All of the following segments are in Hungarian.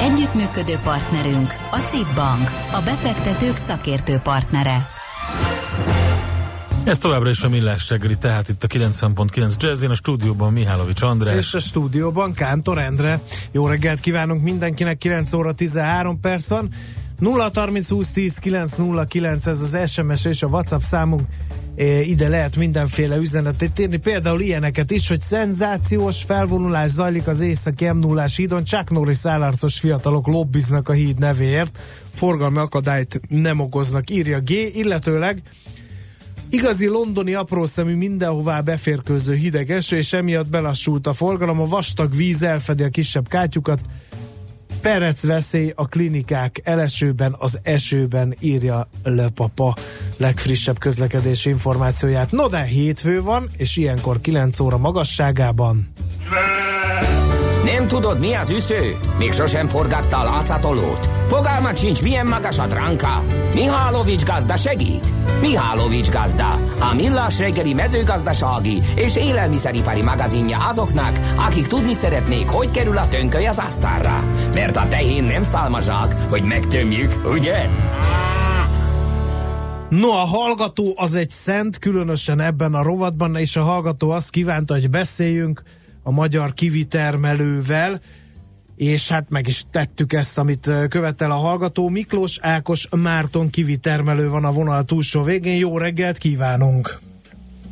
Együttműködő partnerünk a CIP Bank, a befektetők szakértő partnere. Ez továbbra is a Millás reggeli, tehát itt a 90.9 Jazzin, a stúdióban Mihálovics András. És a stúdióban Kántor Endre. Jó reggelt kívánunk mindenkinek, 9 óra 13 perc van. 0 30 20 10 909 ez az SMS és a WhatsApp számunk. Ide lehet mindenféle üzenetet írni, például ilyeneket is, hogy szenzációs felvonulás zajlik az északi m 0 hídon, Chuck Norris szállarcos fiatalok lobbiznak a híd nevéért, forgalmi akadályt nem okoznak, írja G, illetőleg Igazi londoni aprószemű mindenhová beférkőző hideg eső, és emiatt belassult a forgalom. A vastag víz elfedi a kisebb kátyukat. Perec veszély a klinikák elesőben, az esőben írja Le Papa legfrissebb közlekedési információját. No de hétfő van, és ilyenkor 9 óra magasságában. Nem tudod, mi az üsző? Még sosem forgatta a látszatolót? Fogalmat sincs, milyen magas a dránka? Mihálovics gazda segít? Mihálovics gazda, a millás reggeli mezőgazdasági és élelmiszeripari magazinja azoknak, akik tudni szeretnék, hogy kerül a tönköly az asztalra. Mert a tehén nem szálmazsák, hogy megtömjük, ugye? No, a hallgató az egy szent, különösen ebben a rovatban, és a hallgató azt kívánta, hogy beszéljünk a magyar kivitermelővel, és hát meg is tettük ezt, amit követel a hallgató. Miklós Ákos Márton kivitermelő van a vonal túlsó végén. Jó reggelt kívánunk!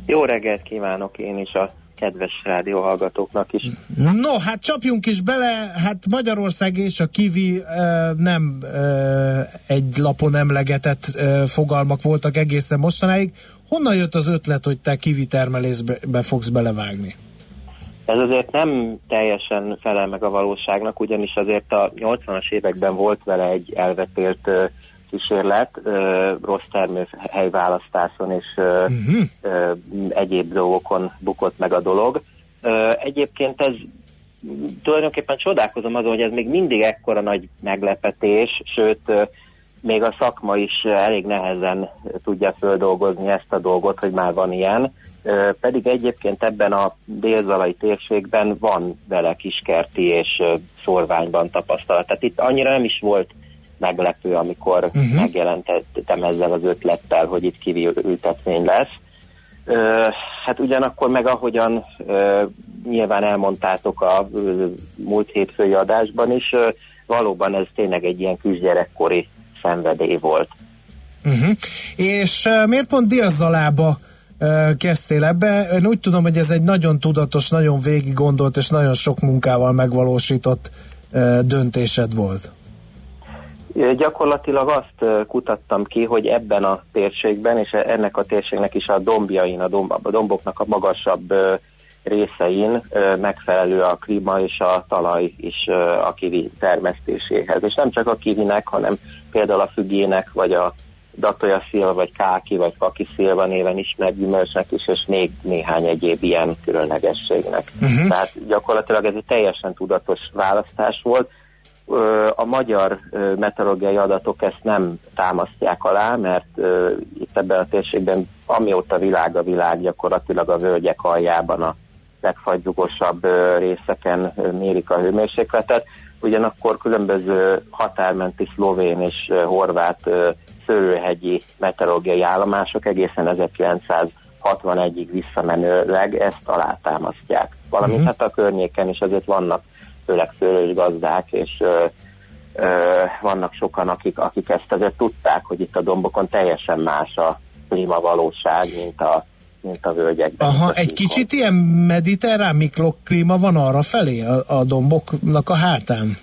Jó reggelt kívánok én is a kedves rádióhallgatóknak is. No, hát csapjunk is bele, hát Magyarország és a kivi nem egy lapon emlegetett fogalmak voltak egészen mostanáig. Honnan jött az ötlet, hogy te kivi termelésbe fogsz belevágni? Ez azért nem teljesen felel meg a valóságnak, ugyanis azért a 80-as években volt vele egy elvetélt kísérlet, rossz termőhelyválasztáson és uh-huh. egyéb dolgokon bukott meg a dolog. Egyébként ez tulajdonképpen csodálkozom azon, hogy ez még mindig ekkora nagy meglepetés, sőt, még a szakma is elég nehezen tudja földolgozni ezt a dolgot, hogy már van ilyen pedig egyébként ebben a délzalai térségben van vele kiskerti és szorványban tapasztalat. Tehát itt annyira nem is volt meglepő, amikor uh-huh. megjelentettem ezzel az ötlettel, hogy itt kivi ültetmény lesz. Hát ugyanakkor meg ahogyan nyilván elmondtátok a múlt hétfői adásban is, valóban ez tényleg egy ilyen kisgyerekkori szenvedély volt. Uh-huh. És miért pont Délzalába kezdtél ebbe. Én úgy tudom, hogy ez egy nagyon tudatos, nagyon végig gondolt és nagyon sok munkával megvalósított döntésed volt. Gyakorlatilag azt kutattam ki, hogy ebben a térségben, és ennek a térségnek is a dombjain, a, domb, a domboknak a magasabb részein megfelelő a klíma és a talaj is a kivi termesztéséhez. És nem csak a kivinek, hanem például a fügének, vagy a Datoya szilva, vagy káki, vagy kaki szilva néven ismert gyümölcsnek is, és még néhány egyéb ilyen különlegességnek. Uh-huh. Tehát gyakorlatilag ez egy teljesen tudatos választás volt. A magyar meteorológiai adatok ezt nem támasztják alá, mert itt ebben a térségben amióta világ a világ gyakorlatilag a völgyek aljában a legfagydugosabb részeken mérik a hőmérsékletet, ugyanakkor különböző határmenti szlovén és horvát szőlőhegyi meteorológiai állomások egészen 1961-ig visszamenőleg ezt alátámasztják. Valamint uh-huh. hát a környéken is azért vannak főleg szőlős gazdák, és ö, ö, vannak sokan, akik, akik ezt azért tudták, hogy itt a dombokon teljesen más a klímavalóság, mint a, mint a völgyekben. Aha, egy kicsit ilyen mediterrán mikroklíma van arra felé a, a domboknak a hátán?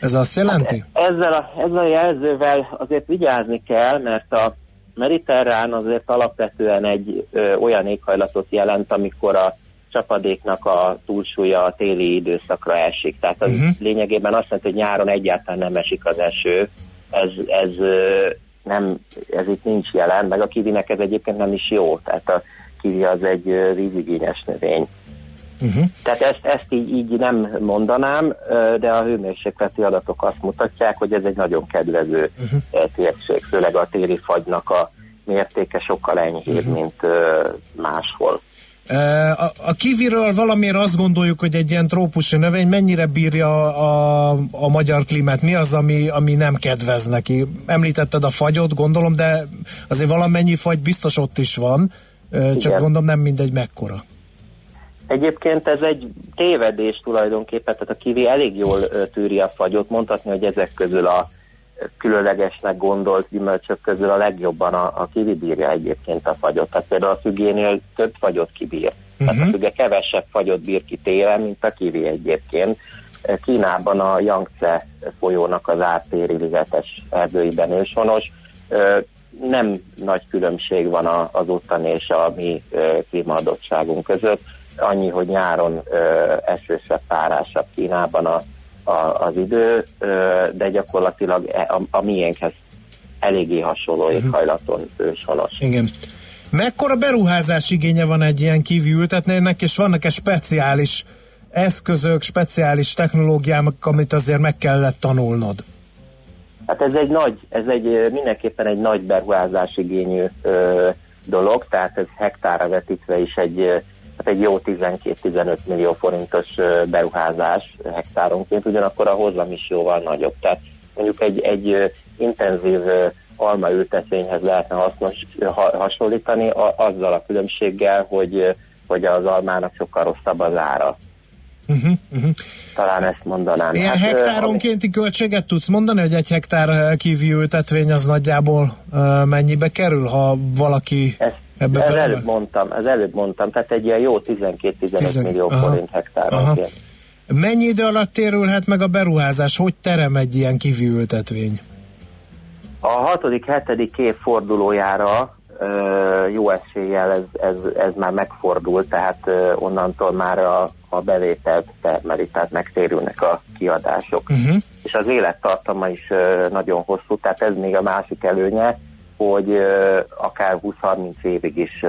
Ez azt jelenti? Hát ezzel, a, ezzel a jelzővel azért vigyázni kell, mert a mediterrán azért alapvetően egy ö, olyan éghajlatot jelent, amikor a csapadéknak a túlsúlya a téli időszakra esik. Tehát az uh-huh. lényegében azt jelenti, hogy nyáron egyáltalán nem esik az eső. Ez, ez ö, nem, ez itt nincs jelen, meg a kivinek ez egyébként nem is jó, tehát a kivi az egy vízigényes növény. Uh-huh. Tehát ezt, ezt így, így nem mondanám, de a hőmérsékleti adatok azt mutatják, hogy ez egy nagyon kedvező uh-huh. térség, főleg a téli fagynak a mértéke sokkal enyhébb, uh-huh. mint máshol. A, a kiviről valamiért azt gondoljuk, hogy egy ilyen trópusi növény mennyire bírja a, a magyar klímát? Mi az, ami, ami nem kedvez neki? Említetted a fagyot, gondolom, de azért valamennyi fagy biztos ott is van, csak Igen. gondolom nem mindegy mekkora. Egyébként ez egy tévedés tulajdonképpen, tehát a kivi elég jól tűri a fagyot, mondhatni, hogy ezek közül a különlegesnek gondolt gyümölcsök közül a legjobban a, a kivi bírja egyébként a fagyot. Tehát például a fügénél több fagyot kibír. Uh-huh. Tehát a mhm. füge kevesebb fagyot bír ki télen, mint a kivi egyébként. Kínában a Yangtze folyónak az ártéri ligetes erdőiben őshonos. Nem nagy különbség van az ottani és a mi klímaadottságunk között. Annyi, hogy nyáron esősebb, párásabb Kínában a a, az idő, de gyakorlatilag e, a, a miénkhez eléggé hasonló mhm. éghajlaton őshonos. Igen. Mekkora beruházás igénye van egy ilyen kívültetnének, és vannak-e speciális eszközök, speciális technológiák, amit azért meg kellett tanulnod? Hát ez egy nagy, ez egy mindenképpen egy nagy beruházás igényű ö, dolog, tehát ez hektára vetítve is egy hát egy jó 12-15 millió forintos beruházás hektáronként, ugyanakkor a hozam is jóval nagyobb. Tehát mondjuk egy, egy intenzív almaültetvényhez lehetne hasznos, ha, hasonlítani a, azzal a különbséggel, hogy, hogy az almának sokkal rosszabb az ára. Uh-huh, uh-huh. Talán ezt mondanám. Ilyen hát, hektáronkénti ami... költséget tudsz mondani, hogy egy hektár kívül ültetvény az nagyjából uh, mennyibe kerül, ha valaki ezt, Ebbe ez előbb mondtam, ez előbb mondtam, tehát egy ilyen jó 12-15 millió aha, forint hektáronként. Mennyi idő alatt térülhet meg a beruházás? Hogy terem egy ilyen kivültetvény? A hatodik, hetedik év fordulójára jó eséllyel ez, ez, ez már megfordul, tehát onnantól már a, a bevételt termeli, tehát megtérülnek a kiadások. Uh-huh. És az élettartama is nagyon hosszú, tehát ez még a másik előnye, hogy akár 20-30 évig is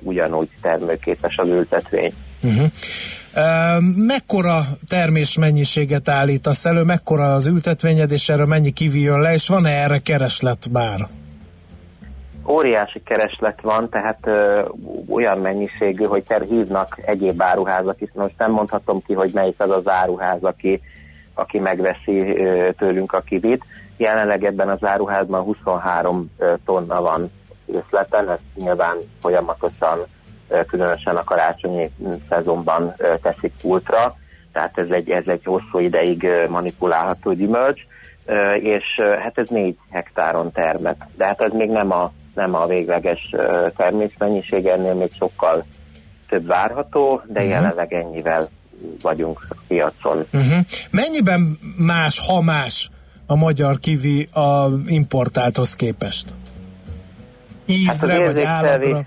ugyanúgy termőképes az ültetvény. Uh-huh. Mekkora termésmennyiséget állítasz elő, mekkora az ültetvényed, és erről mennyi kivijön le, és van-e erre kereslet bár? Óriási kereslet van, tehát ö, olyan mennyiségű, hogy ter hívnak egyéb áruházak is. Most nem mondhatom ki, hogy melyik az az áruház, aki, aki megveszi ö, tőlünk a kivit, Jelenleg ebben az áruházban 23 tonna van üzleten, ezt nyilván folyamatosan, különösen a karácsonyi szezonban teszik kultra, tehát ez egy, ez egy hosszú ideig manipulálható gyümölcs, és hát ez 4 hektáron termet. De hát ez még nem a, nem a végleges termésmennyiség, ennél még sokkal több várható, de uh-huh. jelenleg ennyivel vagyunk a piacon. Uh-huh. Mennyiben más, ha más a magyar kivi a importálthoz képest? Ízre hát vagy állagra?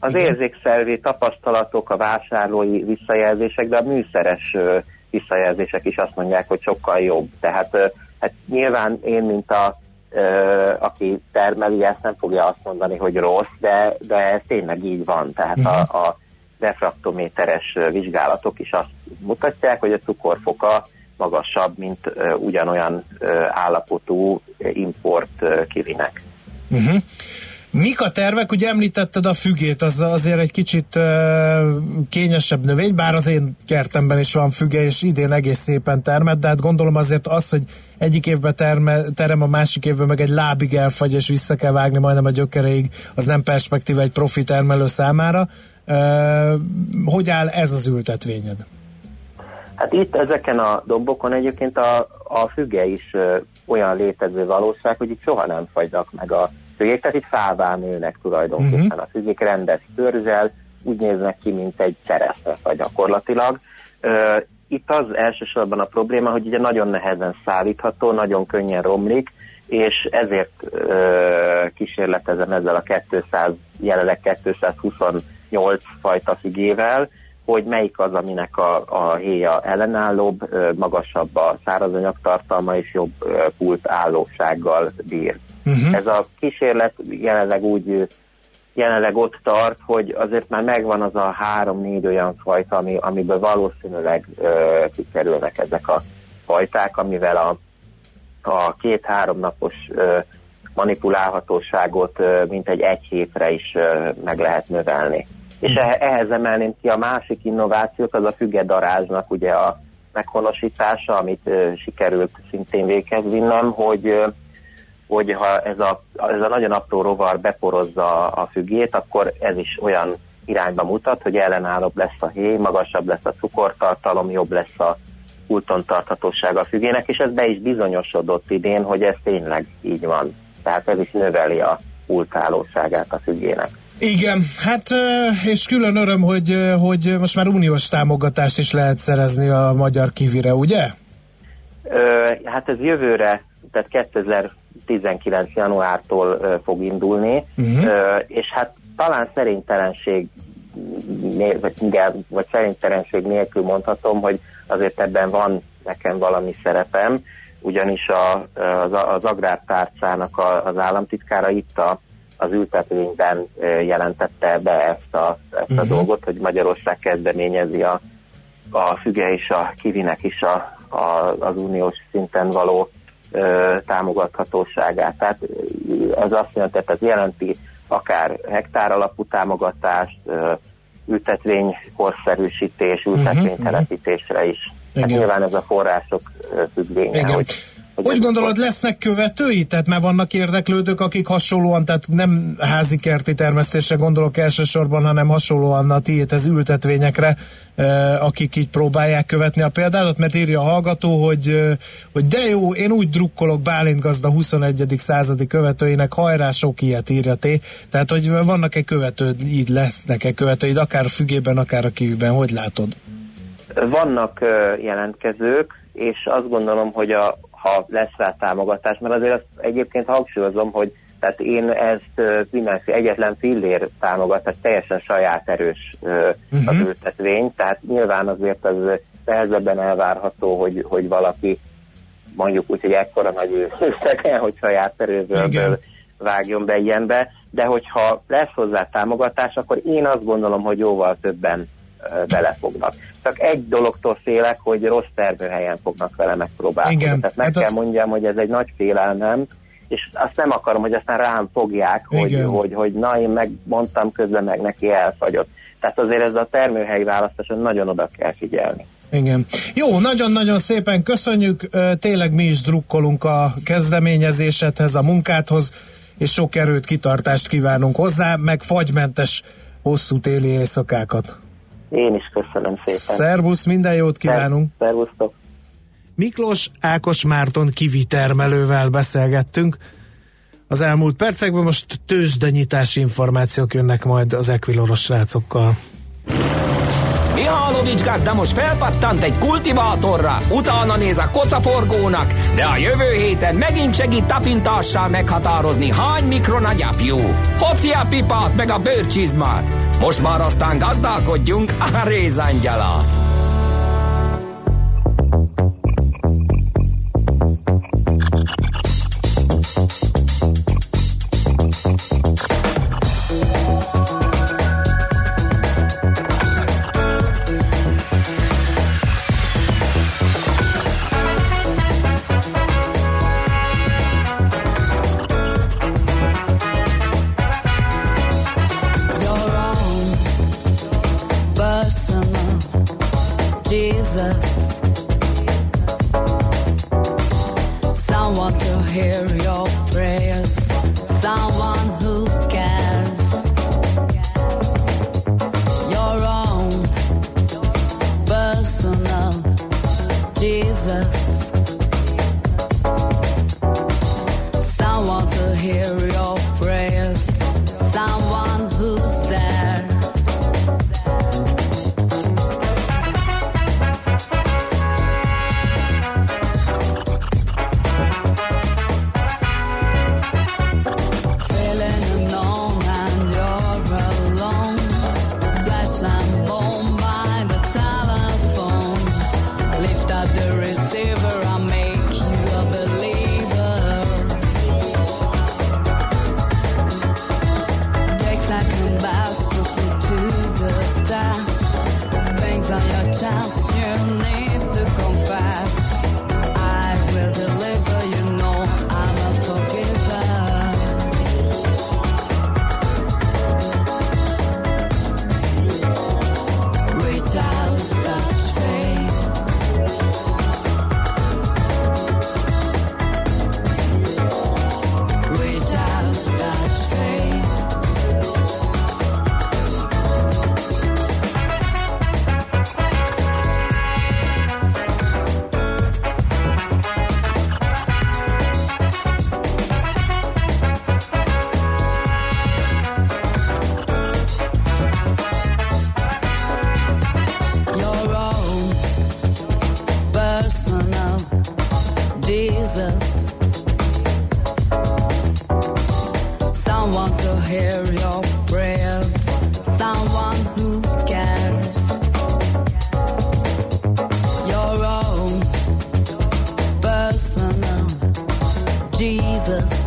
Az érzékszervi tapasztalatok, a vásárlói visszajelzések, de a műszeres visszajelzések is azt mondják, hogy sokkal jobb. Tehát hát nyilván én, mint a aki termeli, ezt nem fogja azt mondani, hogy rossz, de, de ez tényleg így van. Tehát uh-huh. a, a refraktométeres vizsgálatok is azt mutatják, hogy a cukorfoka magasabb, mint uh, ugyanolyan uh, állapotú import uh, kivinek. Uh-huh. Mik a tervek? Ugye említetted a fügét, az azért egy kicsit kényesebb növény, bár az én kertemben is van füge, és idén egész szépen termett, de hát gondolom azért az, hogy egyik évben terme, terem, a másik évben meg egy lábig elfagy, és vissza kell vágni majdnem a gyökereig, az nem perspektíva egy profi termelő számára. Hogy áll ez az ültetvényed? Hát itt ezeken a dombokon egyébként a, a füge is olyan létező valóság, hogy itt soha nem fagynak meg a fügék, tehát itt fává nőnek tulajdonképpen uh-huh. a fügék, rendes törzsel, úgy néznek ki, mint egy vagy gyakorlatilag. Ö, itt az elsősorban a probléma, hogy ugye nagyon nehezen szállítható, nagyon könnyen romlik, és ezért ö, kísérletezem ezzel a 200, jelenleg 228 fajta fügével, hogy melyik az, aminek a, a héja ellenállóbb, magasabb a szárazanyag tartalma és jobb pult állósággal bír. Uh-huh. Ez a kísérlet jelenleg úgy jelenleg ott tart, hogy azért már megvan az a három-négy olyan fajta, ami, amiből valószínűleg ö, kikerülnek ezek a fajták, amivel a, a két-három napos ö, manipulálhatóságot ö, mint egy hétre is ö, meg lehet növelni. És e, ehhez emelném ki a másik innovációt, az a fügedarázsnak ugye a meghonosítása, amit ö, sikerült szintén véghez vinnem, hogy ö, hogy ha ez a, ez a nagyon apró rovar beporozza a fügét, akkor ez is olyan irányba mutat, hogy ellenállóbb lesz a héj, magasabb lesz a cukortartalom, jobb lesz a úton tarthatóság a fügének, és ez be is bizonyosodott idén, hogy ez tényleg így van. Tehát ez is növeli a ultálóságát a fügének. Igen, hát és külön öröm, hogy, hogy most már uniós támogatást is lehet szerezni a magyar kivire, ugye? Hát ez jövőre, tehát 2019. januártól fog indulni, uh-huh. és hát talán szerénytelenség vagy szerénytelenség nélkül mondhatom, hogy azért ebben van nekem valami szerepem, ugyanis a, az, az agrártárcának a, az államtitkára itt a, az ültetvényben jelentette be ezt a, ezt a uh-huh. dolgot, hogy Magyarország kezdeményezi a, a füge és a kivinek is a, a, az uniós szinten való támogathatóságát. Tehát ez azt jelenti, ez jelenti akár hektár alapú támogatást, ö, ültetvény korszerűsítés, mhm, ültetvénytelepítésre is. Hát nyilván ez a források függvénye, Igen. hogy hogy gondolod, lesznek követői? Tehát már vannak érdeklődők, akik hasonlóan, tehát nem házi kerti termesztésre gondolok elsősorban, hanem hasonlóan a tiétez ültetvényekre, akik így próbálják követni a példádat, mert írja a hallgató, hogy, hogy de jó, én úgy drukkolok Bálint gazda 21. századi követőinek, hajrá, sok ilyet írja té. Tehát, hogy vannak-e követőd, így lesznek-e követőid, akár a fügében, akár a kívülben, hogy látod? Vannak jelentkezők, és azt gondolom, hogy a, ha lesz rá támogatás, mert azért azt egyébként hangsúlyozom, hogy tehát én ezt mindenféle egyetlen fillér támogat, tehát teljesen saját erős uh-huh. az mhm. ültetvény, tehát nyilván azért az nehezebben elvárható, hogy, hogy valaki mondjuk úgy, hogy ekkora nagy összegen, hogy saját erőből vágjon be ilyenbe, de hogyha lesz hozzá támogatás, akkor én azt gondolom, hogy jóval többen belefognak. Csak egy dologtól félek, hogy rossz termőhelyen fognak vele megpróbálni. Igen, Tehát meg hát kell az... mondjam, hogy ez egy nagy félelmem, és azt nem akarom, hogy aztán rám fogják, hogy, hogy, hogy na, én megmondtam közben, meg neki elfagyott. Tehát azért ez a termőhelyi választáson nagyon oda kell figyelni. Igen. Jó, nagyon-nagyon szépen köszönjük, tényleg mi is drukkolunk a kezdeményezésedhez, a munkádhoz, és sok erőt, kitartást kívánunk hozzá, meg fagymentes hosszú téli éjszakákat. Én is köszönöm szépen. Szervusz, minden jót kívánunk. Szervusztok. Miklós Ákos Márton kivitermelővel beszélgettünk. Az elmúlt percekben most tőzsdenyítási információk jönnek majd az Equiloros srácokkal. Mihálovics gazda most felpattant egy kultivátorra, utána néz a kocaforgónak, de a jövő héten megint segít tapintással meghatározni, hány mikron a gyapjú. Hoci a pipát meg a bőrcsizmát. Most már aztán gazdálkodjunk a rézangyala. Jesus.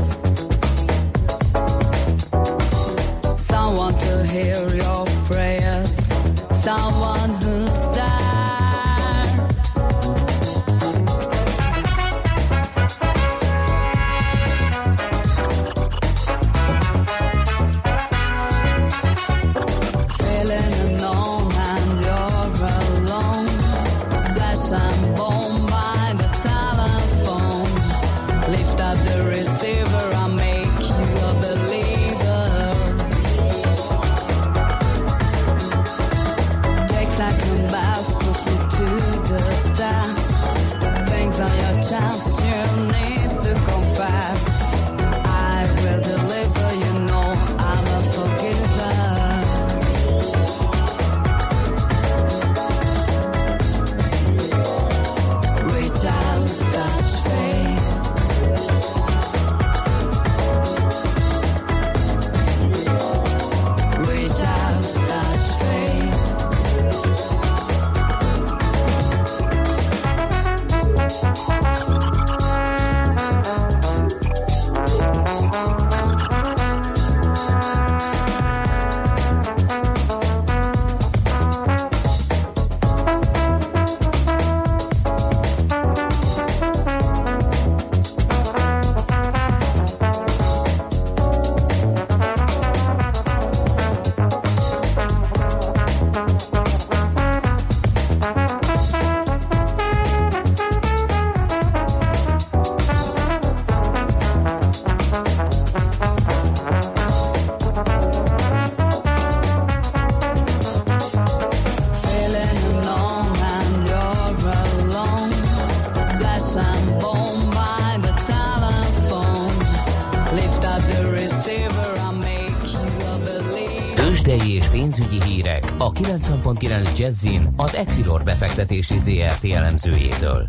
90.9 Jazzin az Equilor befektetési ZRT elemzőjétől.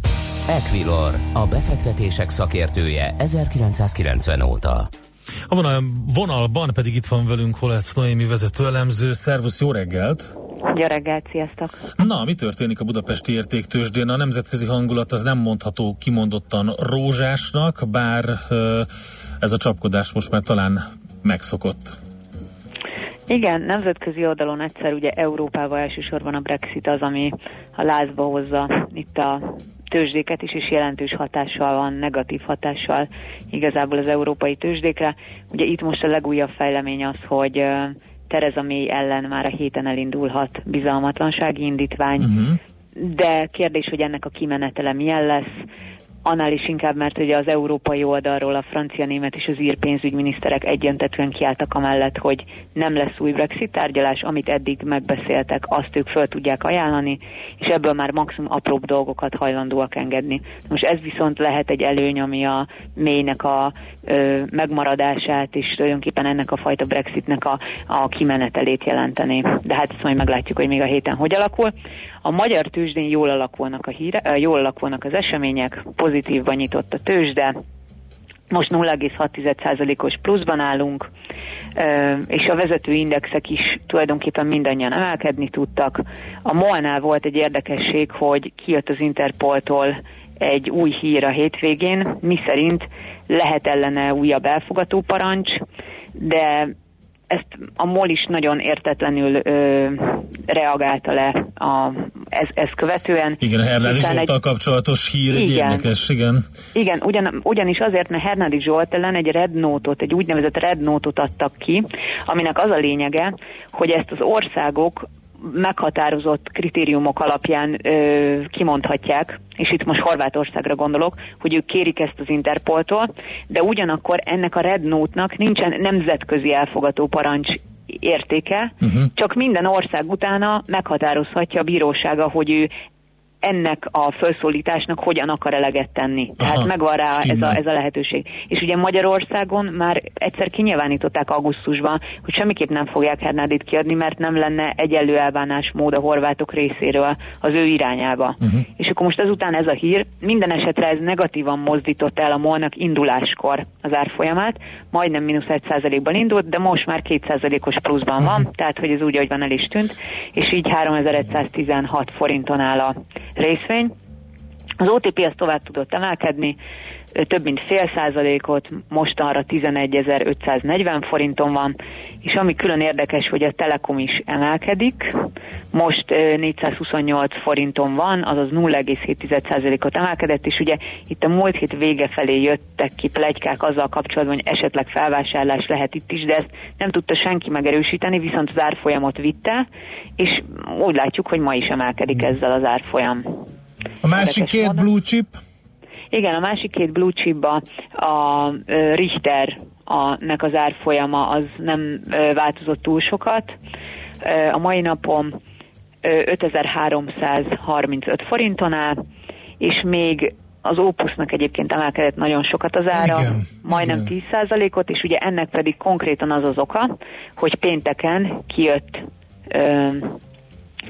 Equilor, a befektetések szakértője 1990 óta. A vonal, vonalban pedig itt van velünk Holec Noémi vezető elemző. Szervusz, jó reggelt! Jó reggelt, sziasztok! Na, mi történik a budapesti értéktősdén? A nemzetközi hangulat az nem mondható kimondottan rózsásnak, bár ez a csapkodás most már talán megszokott. Igen, nemzetközi oldalon egyszer ugye Európával elsősorban a Brexit az, ami a lázba hozza itt a tőzsdéket is, és jelentős hatással van, negatív hatással igazából az európai tőzsdékre. Ugye itt most a legújabb fejlemény az, hogy Tereza May ellen már a héten elindulhat bizalmatlansági indítvány, Uh-huh. de kérdés, hogy ennek a kimenetele milyen lesz, annál is inkább, mert ugye az európai oldalról a francia, német és az ír pénzügyminiszterek egyentetően kiálltak amellett, hogy nem lesz új Brexit tárgyalás, amit eddig megbeszéltek, azt ők föl tudják ajánlani, és ebből már maximum apróbb dolgokat hajlandóak engedni. Most ez viszont lehet egy előny, ami a mélynek a ö, megmaradását, és tulajdonképpen ennek a fajta Brexitnek a, a kimenetelét jelenteni. De hát ezt majd meglátjuk, hogy még a héten hogy alakul. A magyar tőzsdén jól alakulnak, a híre, ö, jól alakulnak az események, pozitívban nyitott a tőzsde, most 0,6%-os pluszban állunk, ö, és a vezető indexek is tulajdonképpen mindannyian emelkedni tudtak. A MOL-nál volt egy érdekesség, hogy kijött az Interpoltól egy új hír a hétvégén, mi szerint lehet ellene újabb elfogató parancs, de ezt a MOL is nagyon értetlenül ö, reagálta le a, ez, ez követően. Igen, a Hernádi Hiszen Zsoltal kapcsolatos hír, egy Igen. érdekes, igen. Igen, ugyan, ugyanis azért, mert Hernádi Zsolt ellen egy red note-ot, egy úgynevezett red note-ot adtak ki, aminek az a lényege, hogy ezt az országok meghatározott kritériumok alapján ö, kimondhatják, és itt most Horvátországra gondolok, hogy ők kérik ezt az Interpoltól, de ugyanakkor ennek a Red Note-nak nincsen nemzetközi elfogató parancs értéke, Uh-huh. csak minden ország utána meghatározhatja a bírósága, hogy ő ennek a felszólításnak hogyan akar eleget tenni. Tehát Aha, megvan rá ez a, ez a lehetőség. És ugye Magyarországon már egyszer kinyilvánították augusztusban, hogy semmiképp nem fogják Hernádit kiadni, mert nem lenne egyenlő elbánásmód a horvátok részéről az ő irányába. Uh-huh. És akkor most ezután ez a hír, minden esetre ez negatívan mozdított el a molnak induláskor az árfolyamát, majdnem mínusz 1%-ban indult, de most már 2%-os pluszban van, tehát hogy ez úgy, ahogy van, el is tűnt, és így 3116 forinton áll a részvény. Az OTP az tovább tudott emelkedni, több mint fél százalékot, mostanra 11.540 forinton van, és ami külön érdekes, hogy a Telekom is emelkedik, most ö, 428 forinton van, azaz 0,7%-ot emelkedett, és ugye itt a múlt hét vége felé jöttek ki plegykák azzal kapcsolatban, hogy esetleg felvásárlás lehet itt is, de ezt nem tudta senki megerősíteni, viszont az árfolyamot vitte, és úgy látjuk, hogy ma is emelkedik ezzel az árfolyam. A másik Érdekes két módon. blue chip, Igen, a másik két blue chipba a Richter a, nek az árfolyama az nem ö, változott túl sokat. Ö, a mai napon ö, 5335 forinton áll, és még az Opusnak egyébként emelkedett nagyon sokat az ára, Igen, majdnem igen. 10%-ot, és ugye ennek pedig konkrétan az az oka, hogy pénteken kijött ö,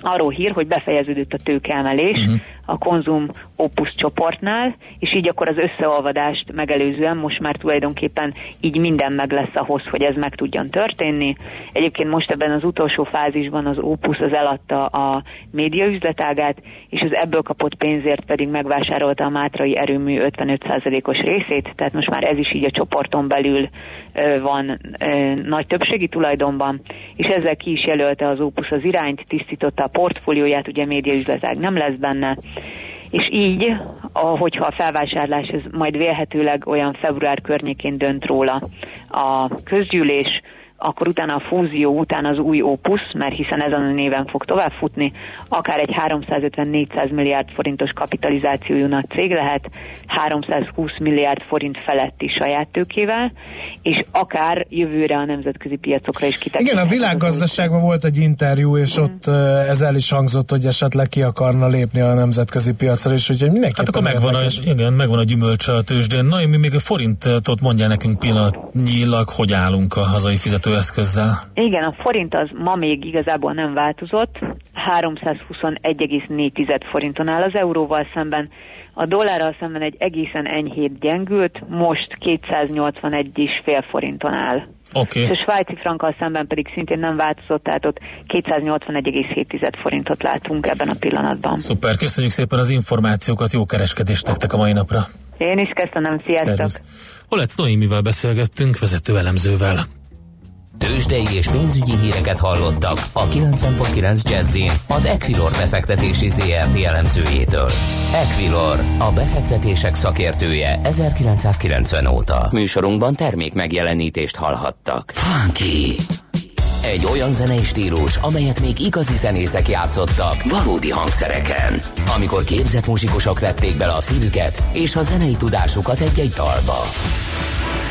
arról hír, hogy befejeződött a tőkeemelés uh-huh. a Konzum Opus csoportnál, és így akkor az összeolvadást megelőzően most már tulajdonképpen így minden meg lesz ahhoz, hogy ez meg tudjon történni. Egyébként most ebben az utolsó fázisban az Opus az eladta a média üzletágát, és az ebből kapott pénzért pedig megvásárolta a Mátrai erőmű 55%-os részét, tehát most már ez is így a csoporton belül van nagy többségi tulajdonban, és ezzel ki is jelölte az Opus az irányt, tisztította a portfólióját, ugye médiaüzletág nem lesz benne, és így, hogyha a felvásárlás ez majd vélhetőleg olyan február környékén dönt róla a közgyűlés, akkor utána a fúzió után az új Opus, mert hiszen ezen a néven fog tovább futni, akár egy 350-400 milliárd forintos kapitalizációjú nagy cég lehet, 320 milliárd forint feletti saját tőkével, és akár jövőre a nemzetközi piacokra is kitekinthet. Igen, a világgazdaságban volt egy interjú, és ott uh, ez el is hangzott, hogy esetleg ki akarna lépni a nemzetközi piacra, és úgyhogy mindenképpen Hát akkor megvan a, igen, megvan a gyümölcse a tőzsdén. Na, mi még a forintot mondja nekünk pillanatnyilag, hogy állunk a hazai fizetőeszközzel. Igen, a forint az ma még igazából nem változott, 321,4 forinton áll az euróval szemben, a dollárral szemben egy egészen enyhét gyengült, most 281 is fél forinton áll. Oké. És a svájci frankkal szemben pedig szintén nem változott, tehát ott 281,7 forintot látunk ebben a pillanatban. Szuper, köszönjük szépen az információkat, jó kereskedést nektek a mai napra. Én is köszönöm, sziasztok! Szervusz. Holec Noémivel beszélgettünk, vezető elemzővel. Tőzsdei és pénzügyi híreket hallottak a 90.9 Jazzin az Equilor befektetési ZRT elemzőjétől. Equilor, a befektetések szakértője 1990 óta. Műsorunkban termék megjelenítést hallhattak. Funky! Egy olyan zenei stílus, amelyet még igazi zenészek játszottak valódi hangszereken. Amikor képzett muzsikusok vették bele a szívüket és a zenei tudásukat egy-egy dalba.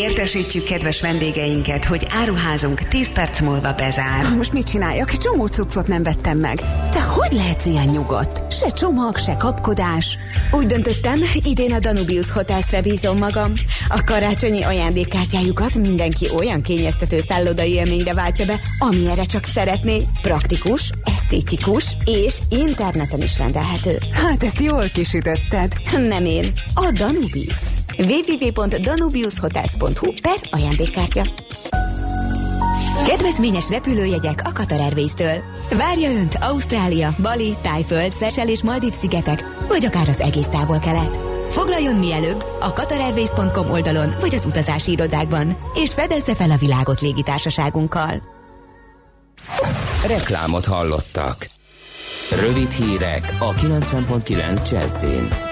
Értesítjük kedves vendégeinket, hogy áruházunk 10 perc múlva bezár. Most mit csináljak? Egy csomó cuccot nem vettem meg. De hogy lehetsz ilyen nyugodt? Se csomag, se kapkodás. Úgy döntöttem, idén a Danubius Hotelsre bízom magam. A karácsonyi ajándékkártyájukat mindenki olyan kényeztető szállodai élményre váltja be, amilyenre csak szeretné. Praktikus, esztétikus és interneten is rendelhető. Hát ezt jól kisütötted. Nem én, a Danubius. www.danubiushotels.hu per ajándékkártya. Kedvezményes repülőjegyek a Qatar Airways-től. Várja Önt Ausztrália, Bali, Tájföld, Szesel és Maldív szigetek, vagy akár az egész távol-kelet. Foglaljon mielőbb a qatarairways.com oldalon, vagy az utazási irodákban, és fedezze fel a világot légitársaságunkkal. Reklámot hallottak. Rövid hírek a 90.9 Jazzin.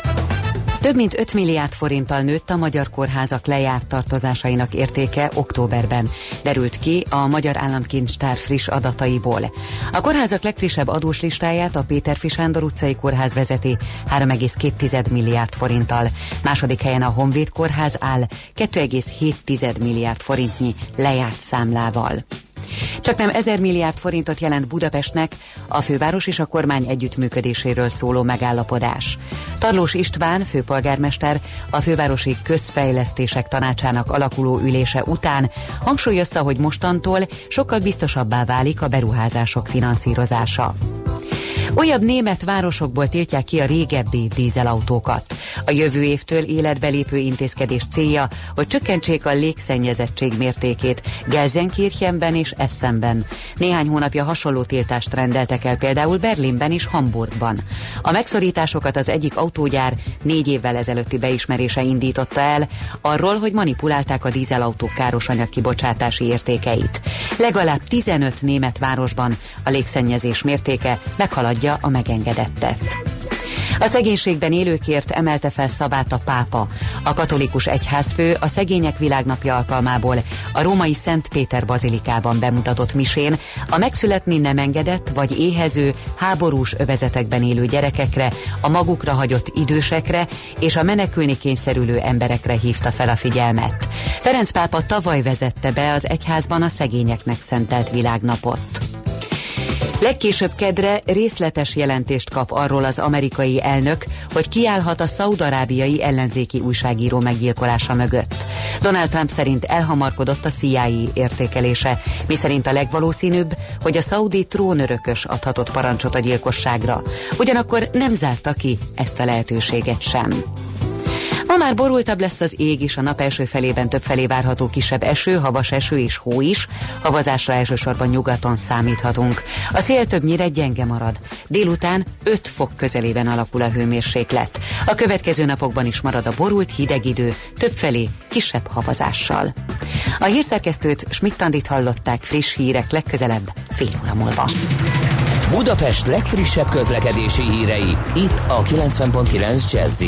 Több mint 5 milliárd forinttal nőtt a magyar kórházak lejárt tartozásainak értéke októberben, derült ki a Magyar Államkincstár friss adataiból. A kórházak legfrissebb adós listáját a Péter Sándor utcai kórház vezeti 3,2 milliárd forinttal. Második helyen a Honvéd kórház áll 2,7 milliárd forintnyi lejárt számlával. Csak nem 1000 milliárd forintot jelent Budapestnek a főváros és a kormány együttműködéséről szóló megállapodás. Tarlós István, főpolgármester, a fővárosi közfejlesztések tanácsának alakuló ülése után hangsúlyozta, hogy mostantól sokkal biztosabbá válik a beruházások finanszírozása. Újabb német városokból tiltják ki a régebbi dízelautókat. A jövő évtől életbe lépő intézkedés célja, hogy csökkentsék a légszennyezettség mértékét Gelsenkirchenben és Essenben. Néhány hónapja hasonló tiltást rendeltek el például Berlinben és Hamburgban. A megszorításokat az egyik autógyár négy évvel ezelőtti beismerése indította el, arról, hogy manipulálták a dízelautók károsanyag kibocsátási értékeit. Legalább 15 német városban a légszennyezés mértéke meghaladja a megengedettet. A szegénységben élőkért emelte fel szavát a pápa. A katolikus egyházfő a Szegények Világnapja alkalmából a római Szent Péter bazilikában bemutatott misén a megszületni nem engedett vagy éhező, háborús övezetekben élő gyerekekre, a magukra hagyott idősekre és a menekülni kényszerülő emberekre hívta fel a figyelmet. Ferenc pápa tavaly vezette be az egyházban a szegényeknek szentelt világnapot. Legkésőbb kedre részletes jelentést kap arról az amerikai elnök, hogy kiállhat a szaudarábiai ellenzéki újságíró meggyilkolása mögött. Donald Trump szerint elhamarkodott a CIA értékelése, miszerint a legvalószínűbb, hogy a szaudi trónörökös adhatott parancsot a gyilkosságra. Ugyanakkor nem zárta ki ezt a lehetőséget sem. Ma már borultabb lesz az ég is, a nap első felében több felé várható kisebb eső, havas eső és hó is. Havazásra elsősorban nyugaton számíthatunk. A szél többnyire gyenge marad. Délután 5 fok közelében alakul a hőmérséklet. A következő napokban is marad a borult hideg idő, több felé kisebb havazással. A hírszerkesztőt Schmidt-Tandit hallották friss hírek legközelebb fél óra múlva. Budapest legfrissebb közlekedési hírei itt a 90.9 jazz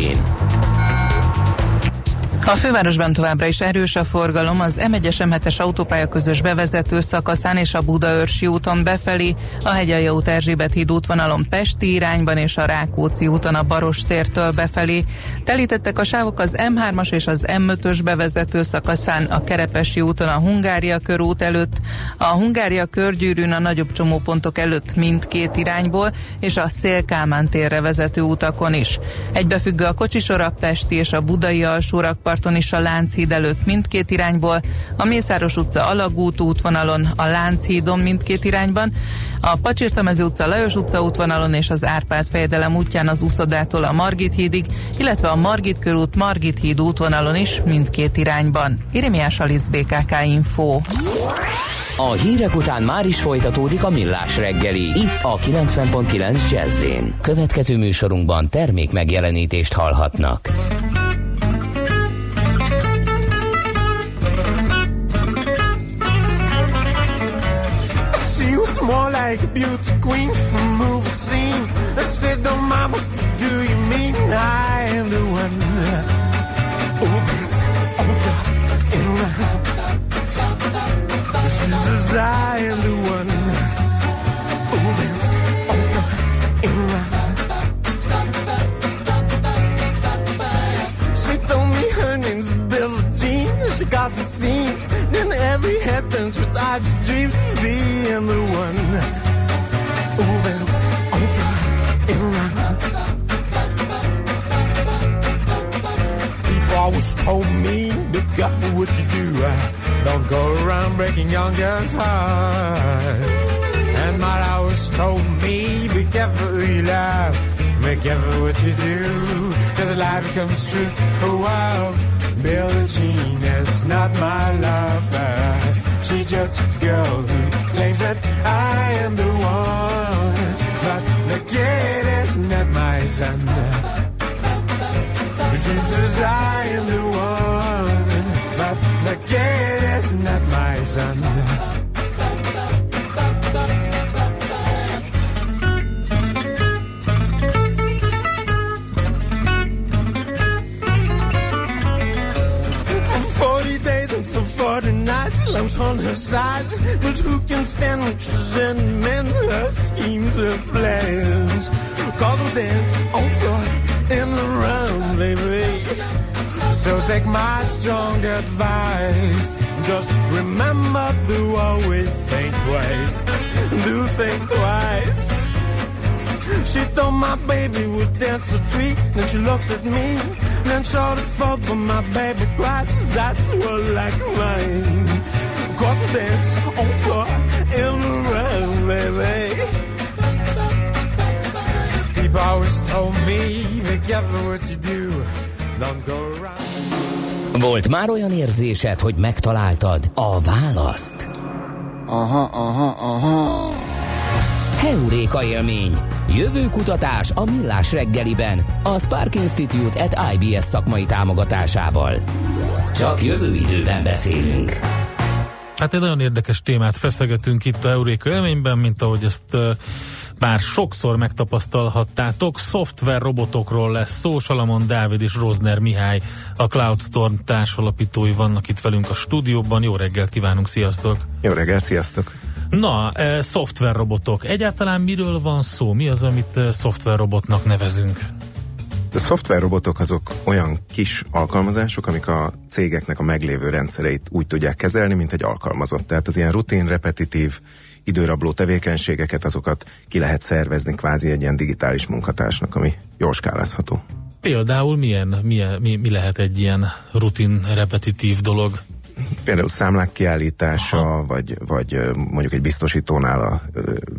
a fővárosban továbbra is erős a forgalom, az M1-es M7-es autópálya közös bevezető szakaszán és a Budaörsi úton befelé, a Hegyalja út Erzsébet híd útvonalon Pesti irányban és a Rákóczi úton a Baros tértől befelé. Telítettek a sávok az M3-as és az M5-ös bevezető szakaszán, a Kerepesi úton a Hungária körút előtt, a Hungária körgyűrűn a nagyobb csomópontok előtt mindkét irányból, és a Szélkámán térre vezető utakon is. Egybefüggő a kocsisor Pesti és a Budai alsórakpart parton is a Lánchíd előtt mindkét irányból, a Mészáros utca Alagút útvonalon, a Lánchídon mindkét irányban, a Pacsirtamező utca Lajos utca útvonalon és az Árpád fejedelem útján az Uszodától a Margit hídig, illetve a Margit körút Margit híd útvonalon is mindkét irányban. Irimiás Alisz BKK Info. A hírek után már is folytatódik a millás reggeli, itt a 90.9 jazz Következő műsorunkban termék megjelenítést hallhatnak. Like a beauty queen from a movie scene. I said, "No, mama, do you mean I am the one?" Oh, that's over in my. She says, "I am the one." Oh, that's over in my. She told me her name's Billie Jean. She got the scene. Then every head turns with eyes dreams of being the one. Told me, be careful what you do. I Don't go around breaking young girls' hearts. And my always told me, be careful who you love. Be careful what you do, cause a life comes true. Oh, wow. Billie Jean is not my lover. She's just a girl who claims that I am the one. But the kid is not my son. Since I am the one, but the kid is not my son. limbs on her side. But who can stand when she's in men? Her schemes, her plans. Cuddle dance on So take my strong advice. Just remember to always think twice. Do think twice. She thought my baby would dance a treat. Then she looked at me. Then fought for my baby cries. That's were like mine. Cause we dance on floor in the round, baby. People always told me, be careful what you do. Don't go around. Volt már olyan érzésed, hogy megtaláltad a választ? Aha, aha, aha. Heuréka élmény. Jövő kutatás a Millás reggeliben. A Spark Institute at IBS szakmai támogatásával. Csak jövő időben beszélünk. Hát egy nagyon érdekes témát feszegetünk itt a Euréka élményben, mint ahogy ezt uh, már sokszor megtapasztalhattátok. Szoftver robotokról lesz szó, Salamon Dávid és Rozner Mihály, a Cloudstorm társalapítói vannak itt velünk a stúdióban. Jó reggelt kívánunk, sziasztok! Jó reggelt, sziasztok! Na, e, szoftverrobotok. Egyáltalán miről van szó? Mi az, amit e, szoftverrobotnak nevezünk? A szoftverrobotok azok olyan kis alkalmazások, amik a cégeknek a meglévő rendszereit úgy tudják kezelni, mint egy alkalmazott. Tehát az ilyen rutin, repetitív, időrabló tevékenységeket, azokat ki lehet szervezni kvázi egy ilyen digitális munkatársnak, ami jól skálázható. Például milyen, milyen mi, mi lehet egy ilyen rutin, repetitív dolog? Például számlák kiállítása, vagy, vagy mondjuk egy biztosítónál a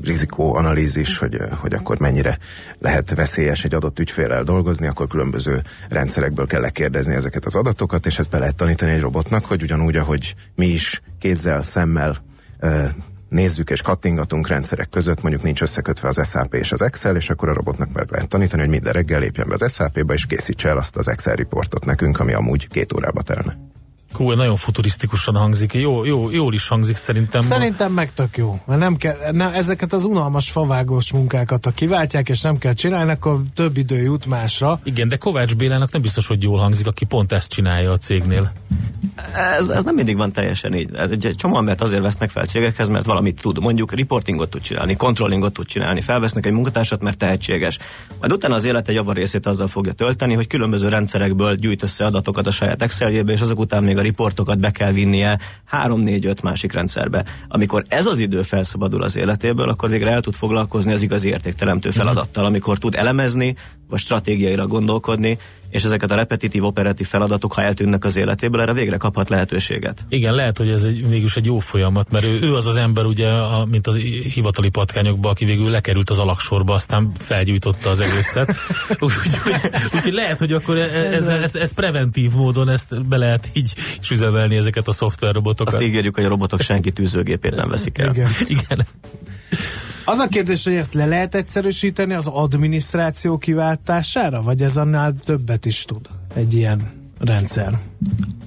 rizikóanalízis, hogy, hogy akkor mennyire lehet veszélyes egy adott ügyfélel dolgozni, akkor különböző rendszerekből kell lekérdezni ezeket az adatokat, és ezt be lehet tanítani egy robotnak, hogy ugyanúgy, ahogy mi is kézzel, szemmel nézzük és kattingatunk rendszerek között, mondjuk nincs összekötve az SAP és az Excel, és akkor a robotnak meg lehet tanítani, hogy minden reggel lépjen be az SAP-ba, és készítse el azt az Excel riportot nekünk, ami amúgy két órába telne. Hú, nagyon futurisztikusan hangzik. Jó, jó, jól is hangzik szerintem. Szerintem meg tök jó. Mert nem kell, nem, ezeket az unalmas favágós munkákat, ha kiváltják és nem kell csinálni, akkor több idő jut másra. Igen, de Kovács Bélának nem biztos, hogy jól hangzik, aki pont ezt csinálja a cégnél. Ez, ez nem mindig van teljesen így. Egy csomó embert azért vesznek fel cégekhez, mert valamit tud. Mondjuk reportingot tud csinálni, controllingot tud csinálni, felvesznek egy munkatársat, mert tehetséges. Majd utána az élet egy javarészét azzal fogja tölteni, hogy különböző rendszerekből gyűjt össze adatokat a saját Exceljébe, és azok után még a riportokat be kell vinnie 3-4-5 másik rendszerbe. Amikor ez az idő felszabadul az életéből, akkor végre el tud foglalkozni az igazi értékteremtő feladattal, amikor tud elemezni, vagy stratégiaira gondolkodni, és ezeket a repetitív, operatív feladatok, ha eltűnnek az életéből, erre végre kaphat lehetőséget. Igen, lehet, hogy ez egy, mégis egy jó folyamat, mert ő, ő az az ember, ugye, a, mint az hivatali patkányokba, aki végül lekerült az alaksorba, aztán felgyújtotta az egészet. Úgyhogy úgy, úgy lehet, hogy akkor ez, ez, ez, ez preventív módon ezt be lehet így is üzemelni ezeket a szoftverrobotokat. Azt ígérjük, hogy a robotok senki tűzőgépét nem veszik el. Igen. Igen. Az a kérdés, hogy ezt le lehet egyszerűsíteni az adminisztráció kiváltására, vagy ez annál többet is tud egy ilyen rendszer?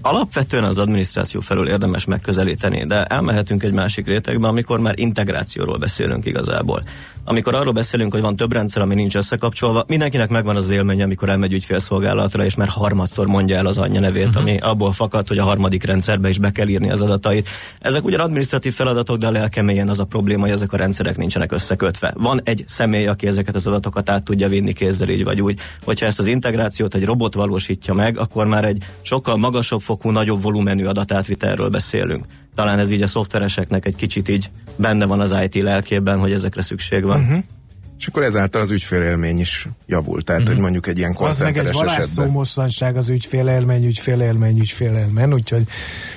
Alapvetően az adminisztráció felől érdemes megközelíteni, de elmehetünk egy másik rétegbe, amikor már integrációról beszélünk igazából. Amikor arról beszélünk, hogy van több rendszer, ami nincs összekapcsolva, mindenkinek megvan az élménye, amikor elmegy ügyfélszolgálatra, és már harmadszor mondja el az anyja nevét, uh-huh. ami abból fakad, hogy a harmadik rendszerbe is be kell írni az adatait. Ezek ugyan adminisztratív feladatok, de a lelkemélyen az a probléma, hogy ezek a rendszerek nincsenek összekötve. Van egy személy, aki ezeket az adatokat át tudja vinni kézzel így vagy úgy. Hogyha ezt az integrációt egy robot valósítja meg, akkor már egy sokkal magasabb fokú, nagyobb volumenű adatátvitelről beszélünk. Talán ez így a szoftvereseknek egy kicsit így benne van az IT lelkében, hogy ezekre szükség van. Uh-huh. És akkor ezáltal az ügyfélélmény is javul. Tehát, Mhm. hogy mondjuk egy ilyen Az meg egy koncenteres esetben. varázsszómoszlanság az ügyfélélmény, ügyfélélmény, ügyfélélmény, úgyhogy,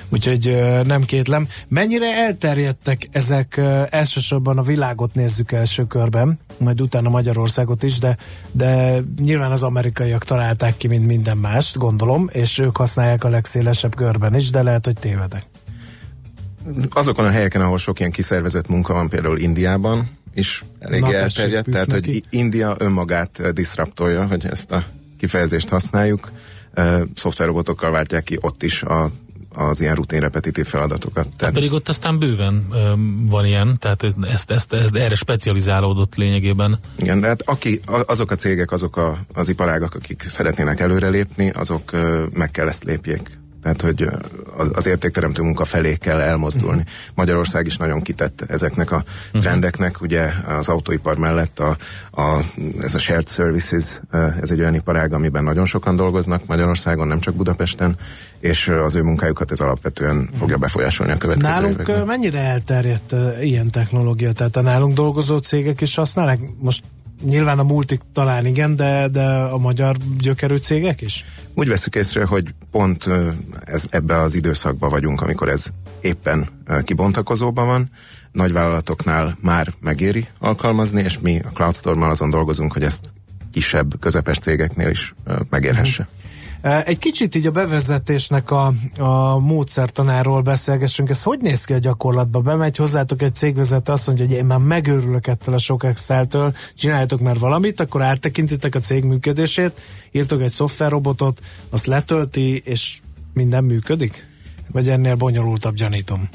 úgyhogy nem kétlem. Mennyire elterjedtek ezek elsősorban a világot nézzük első körben, majd utána Magyarországot is, de, de nyilván az amerikaiak találták ki, mint minden mást, gondolom, és ők használják a legszélesebb körben is, de lehet, hogy tévedek. Azokon a helyeken, ahol sok ilyen kiszervezett munka van, például Indiában is elég Na, elterjedt, tehát hogy neki. I- India önmagát disruptolja, hogy ezt a kifejezést használjuk, szoftverrobotokkal váltják ki ott is a, az ilyen rutin repetitív feladatokat. Tehát Tehát pedig ott aztán bőven öm, van ilyen, tehát ezt, ezt, ezt erre specializálódott lényegében. Igen, de hát aki, azok a cégek, azok a, az iparágak, akik szeretnének előrelépni, azok ö, meg kell ezt lépjék. Tehát, hogy az, értékteremtő munka felé kell elmozdulni. Magyarország is nagyon kitett ezeknek a trendeknek, ugye az autóipar mellett a, a, ez a shared services, ez egy olyan iparág, amiben nagyon sokan dolgoznak Magyarországon, nem csak Budapesten, és az ő munkájukat ez alapvetően fogja befolyásolni a következő Nálunk években. mennyire elterjedt ilyen technológia? Tehát a nálunk dolgozó cégek is használják? Most nyilván a multik talán igen, de, de a magyar gyökerű cégek is? Úgy veszük észre, hogy pont ez, ebbe az időszakban vagyunk, amikor ez éppen kibontakozóban van. Nagyvállalatoknál már megéri alkalmazni, és mi a CloudStorm-mal azon dolgozunk, hogy ezt kisebb, közepes cégeknél is megérhesse. E, Egy kicsit így a bevezetésnek a, a módszertanáról beszélgessünk. Ez hogy néz ki a gyakorlatban? Bemegy hozzátok egy cégvezető, azt mondja, hogy én már megőrülök ettől a sok Excel-től, csináljátok már valamit, akkor áttekintitek a cég működését, írtok egy szoftverrobotot, azt letölti, és minden működik? Vagy ennél bonyolultabb gyanítom?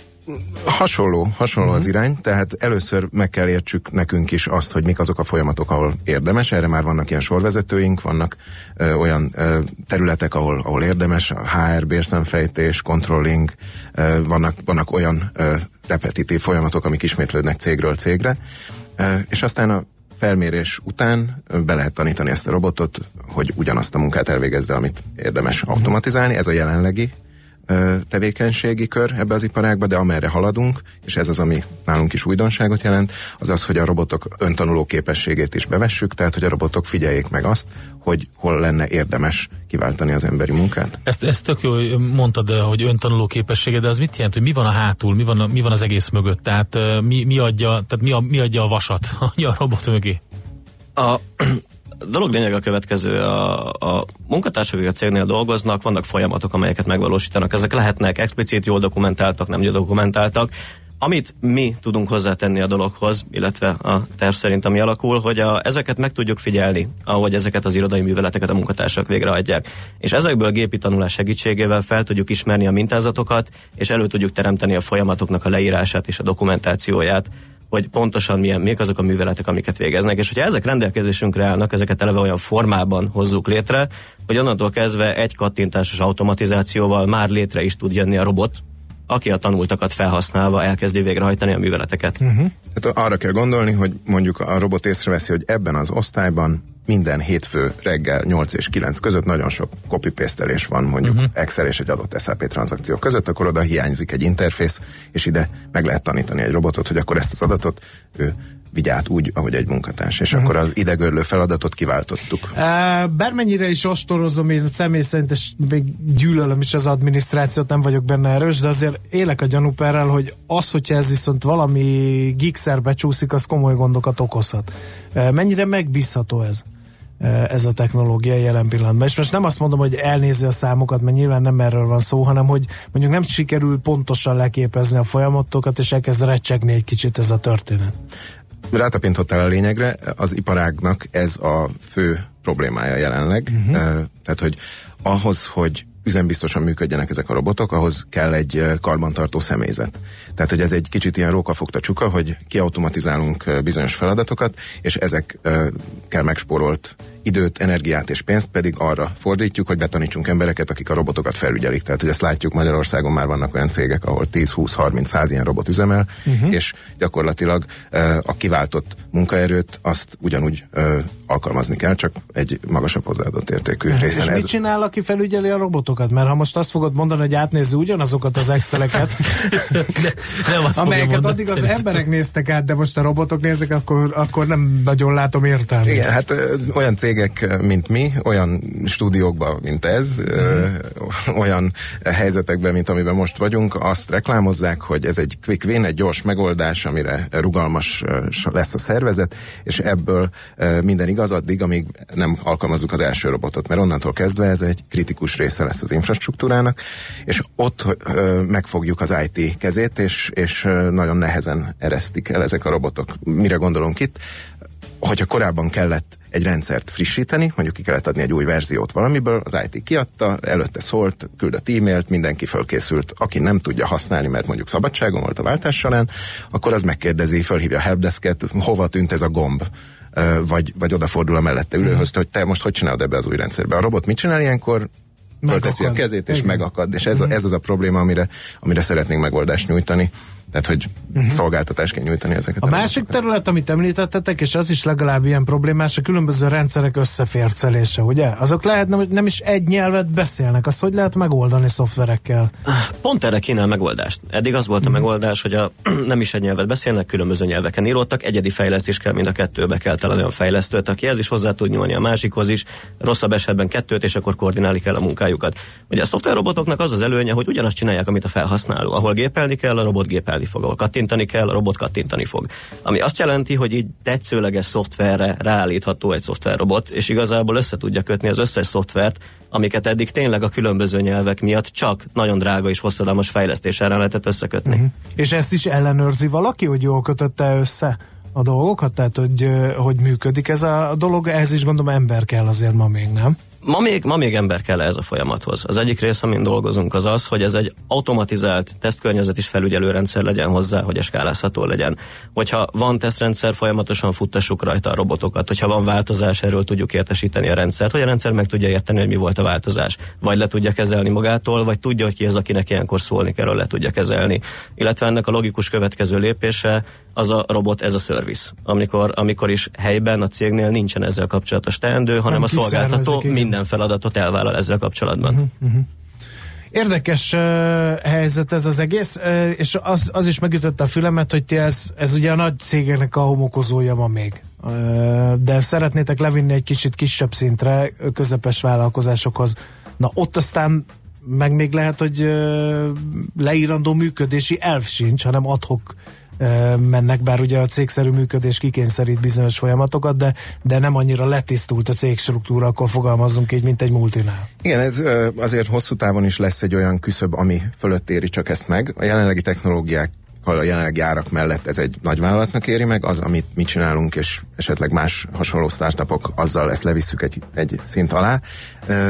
Hasonló, hasonló uh-huh. az irány, tehát először meg kell értsük nekünk is azt, hogy mik azok a folyamatok, ahol érdemes. Erre már vannak ilyen sorvezetőink, vannak ö, olyan ö, területek, ahol, ahol érdemes, HR, bérszemfejtés, controlling, ö, vannak, vannak olyan ö, repetitív folyamatok, amik ismétlődnek cégről cégre, ö, és aztán a felmérés után be lehet tanítani ezt a robotot, hogy ugyanazt a munkát elvégezze, amit érdemes automatizálni. Ez a jelenlegi tevékenységi kör ebbe az iparágba, de amerre haladunk, és ez az, ami nálunk is újdonságot jelent, az az, hogy a robotok öntanuló képességét is bevessük, tehát hogy a robotok figyeljék meg azt, hogy hol lenne érdemes kiváltani az emberi munkát. Ezt, ezt tök jó, hogy mondtad, hogy öntanuló képessége, de az mit jelent, hogy mi van a hátul, mi van, a, mi van az egész mögött? Tehát eh, mi, mi, adja, tehát mi, a, mi adja a vasat a robot mögé? A dolog lényeg a következő. A, a munkatársak, a cégnél dolgoznak, vannak folyamatok, amelyeket megvalósítanak. Ezek lehetnek explicit jól dokumentáltak, nem jól dokumentáltak. Amit mi tudunk hozzátenni a dologhoz, illetve a terv szerint, ami alakul, hogy a, ezeket meg tudjuk figyelni, ahogy ezeket az irodai műveleteket a munkatársak végrehajtják. És ezekből gépi tanulás segítségével fel tudjuk ismerni a mintázatokat, és elő tudjuk teremteni a folyamatoknak a leírását és a dokumentációját, hogy pontosan milyen, mik azok a műveletek, amiket végeznek. És hogyha ezek rendelkezésünkre állnak, ezeket eleve olyan formában hozzuk létre, hogy onnantól kezdve egy kattintásos automatizációval már létre is tud jönni a robot, aki a tanultakat felhasználva elkezdi végrehajtani a műveleteket. Uh-huh. Tehát arra kell gondolni, hogy mondjuk a robot észreveszi, hogy ebben az osztályban minden hétfő reggel 8 és 9 között nagyon sok copy pastelés van mondjuk uh-huh. Excel és egy adott SAP tranzakció között, akkor oda hiányzik egy interfész, és ide meg lehet tanítani egy robotot, hogy akkor ezt az adatot ő vigye át úgy, ahogy egy munkatárs, és uh-huh. akkor az idegörlő feladatot kiváltottuk. Uh, bármennyire is ostorozom, én személy szerint, és még gyűlölöm is az adminisztrációt, nem vagyok benne erős, de azért élek a gyanúperrel, hogy az, hogyha ez viszont valami gigszerbe csúszik, az komoly gondokat okozhat. Uh, mennyire megbízható ez? Ez a technológia jelen pillanatban. És most nem azt mondom, hogy elnézi a számokat, mert nyilván nem erről van szó, hanem hogy mondjuk nem sikerül pontosan leképezni a folyamatokat, és elkezd recsegni egy kicsit ez a történet. Rátapintottál a lényegre, az iparágnak ez a fő problémája jelenleg. Uh-huh. Tehát, hogy ahhoz, hogy üzembiztosan működjenek ezek a robotok, ahhoz kell egy karbantartó személyzet. Tehát, hogy ez egy kicsit ilyen rókafogta csuka, hogy kiautomatizálunk bizonyos feladatokat, és ezek kell megspórolt időt, energiát és pénzt pedig arra fordítjuk, hogy betanítsunk embereket, akik a robotokat felügyelik. Tehát, hogy ezt látjuk Magyarországon már vannak olyan cégek, ahol 10, 20, 30, 100 ilyen robot üzemel, uh-huh. és gyakorlatilag a kiváltott munkaerőt azt ugyanúgy alkalmazni kell, csak egy magasabb hozzáadott értékű uh-huh. részen. És ez... mit csinál, aki felügyeli a robotokat? Mert ha most azt fogod mondani, hogy átnézi ugyanazokat az Exceleket, nem azt amelyeket addig az emberek néztek át, de most a robotok néznek, akkor, akkor nem nagyon látom értelmét. Igen, hát ö, olyan cégek, mint mi, olyan stúdiókban, mint ez, mm. olyan helyzetekben, mint amiben most vagyunk, azt reklámozzák, hogy ez egy quick win, egy gyors megoldás, amire rugalmas lesz a szervezet, és ebből minden igaz addig, amíg nem alkalmazzuk az első robotot, mert onnantól kezdve ez egy kritikus része lesz az infrastruktúrának, és ott megfogjuk az IT kezét, és, és nagyon nehezen eresztik el ezek a robotok. Mire gondolunk itt? Hogyha korábban kellett egy rendszert frissíteni, mondjuk ki kellett adni egy új verziót valamiből, az IT kiadta, előtte szólt, küldött e-mailt, mindenki fölkészült, aki nem tudja használni, mert mondjuk szabadságon volt a váltás során, akkor az megkérdezi, fölhívja a helpdesket, hova tűnt ez a gomb, vagy, vagy odafordul a mellette ülőhöz, hogy te most hogy csinálod ebbe az új rendszerbe. A robot mit csinál ilyenkor? fölteszi a kezét és Igen. megakad. És ez, a- ez az a probléma, amire, amire szeretnénk megoldást nyújtani. Tehát, hogy szolgáltatást kell nyújtani ezeket. A másik terület, amit említettetek, és az is legalább ilyen problémás, a különböző rendszerek összefércelése, ugye? Azok lehetne, hogy nem is egy nyelvet beszélnek. Azt hogy lehet megoldani szoftverekkel? Pont erre kínál megoldást. Eddig az volt a megoldás, hogy a, nem is egy nyelvet beszélnek, különböző nyelveken íródtak, egyedi fejlesztés kell, mind a kettőbe kell találni olyan fejlesztőt, aki ez is hozzá tud nyúlni a másikhoz is, rosszabb esetben kettőt, és akkor koordinálni kell a munkájukat. Ugye a szoftverrobotoknak az az előnye, hogy ugyanazt csinálják, amit a felhasználó. Ahol gépelni kell, a robot gépelni fog, ahol kattintani kell, a robot kattintani fog. Ami azt jelenti, hogy így tetszőleges szoftverre ráállítható egy szoftverrobot, és igazából össze tudja kötni az összes szoftvert, amiket eddig tényleg a különböző nyelvek miatt csak nagyon drága és hosszadalmas fejlesztéssel lehetett összekötni. Uh-huh. És ezt is ellenőrzi valaki, hogy jól kötötte össze a dolgokat? Tehát, hogy, hogy működik ez a dolog? Ehhez is gondolom ember kell azért ma még, nem? Ma még, ma még ember kell ez a folyamathoz. Az egyik rész, amin dolgozunk, az az, hogy ez egy automatizált tesztkörnyezet is felügyelő rendszer legyen hozzá, hogy skálázható legyen. Hogyha van tesztrendszer, folyamatosan futtassuk rajta a robotokat. Hogyha van változás, erről tudjuk értesíteni a rendszert, hogy a rendszer meg tudja érteni, hogy mi volt a változás. Vagy le tudja kezelni magától, vagy tudja, hogy ki az, akinek ilyenkor szólni kell, le tudja kezelni. Illetve ennek a logikus következő lépése az a robot, ez a service. Amikor, amikor is helyben a cégnél nincsen ezzel kapcsolatos teendő, hanem Nem a szolgáltató minden feladatot elvállal ezzel kapcsolatban. Uh-huh. Érdekes uh, helyzet ez az egész, uh, és az, az is megütötte a fülemet, hogy ti ez, ez ugye a nagy cégeknek a homokozója ma még. Uh, de szeretnétek levinni egy kicsit kisebb szintre, közepes vállalkozásokhoz. Na ott aztán meg még lehet, hogy uh, leírandó működési elv sincs, hanem adhok mennek, bár ugye a cégszerű működés kikényszerít bizonyos folyamatokat, de, de nem annyira letisztult a cégstruktúra, akkor fogalmazzunk így, mint egy multinál. Igen, ez azért hosszú távon is lesz egy olyan küszöb, ami fölött éri csak ezt meg. A jelenlegi technológiák a jelenlegi árak mellett ez egy nagy vállalatnak éri meg, az, amit mi csinálunk, és esetleg más hasonló startupok, azzal ezt levisszük egy, egy szint alá,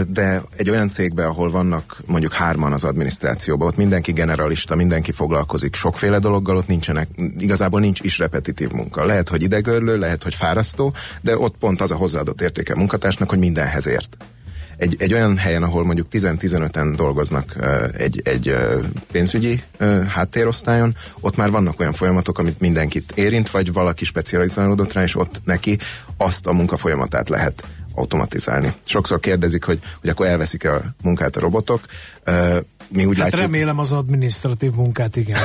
de egy olyan cégbe, ahol vannak mondjuk hárman az adminisztrációban, ott mindenki generalista, mindenki foglalkozik sokféle dologgal, ott nincsenek, igazából nincs is repetitív munka. Lehet, hogy idegörlő, lehet, hogy fárasztó, de ott pont az a hozzáadott értéke munkatársnak, hogy mindenhez ért egy, egy olyan helyen, ahol mondjuk 10-15-en dolgoznak egy, egy pénzügyi háttérosztályon, ott már vannak olyan folyamatok, amit mindenkit érint, vagy valaki specializálódott rá, és ott neki azt a munkafolyamatát lehet automatizálni. Sokszor kérdezik, hogy, hogy akkor elveszik-e a munkát a robotok. Mi úgy Hát látjuk, remélem az administratív munkát, igen.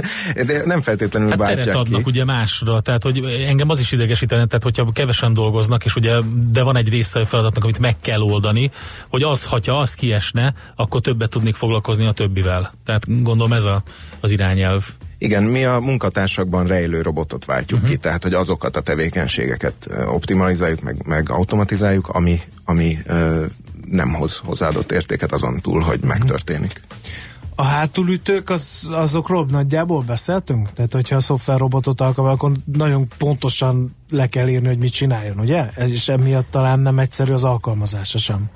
de nem feltétlenül Hát teret váltják adnak ki. ugye másra, tehát hogy engem az is idegesítene, tehát hogyha kevesen dolgoznak, és ugye de van egy része a feladatnak, amit meg kell oldani, hogy az, hogyha az kiesne, akkor többet tudnék foglalkozni a többivel. Tehát gondolom ez a, az irányelv. Igen, mi a munkatársakban rejlő robotot váltjuk uh-huh. ki, tehát hogy azokat a tevékenységeket optimalizáljuk, meg, meg automatizáljuk, ami, ami ö, nem hoz hozzáadott értéket azon túl, hogy megtörténik. A hátulütők, az, azokról nagyjából beszéltünk? Tehát, hogyha a szoftverrobotot alkalmaz, akkor nagyon pontosan le kell írni, hogy mit csináljon, ugye? Ez is emiatt talán nem egyszerű az alkalmazása sem.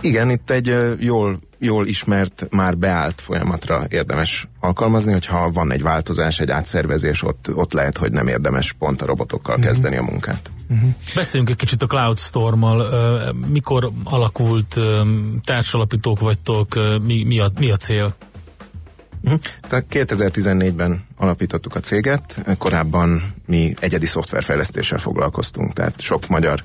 Igen, itt egy jól, jól ismert, már beállt folyamatra érdemes alkalmazni, hogyha van egy változás, egy átszervezés, ott, ott lehet, hogy nem érdemes pont a robotokkal Mhm. kezdeni a munkát. Beszéljünk egy kicsit a CloudStorm-mal. Ö, Mikor alakult, társalapítók vagytok, mi, mi, a, mi a cél? Uh-huh. Tehát 2014-ben alapítottuk a céget, korábban mi egyedi szoftverfejlesztéssel foglalkoztunk, tehát sok magyar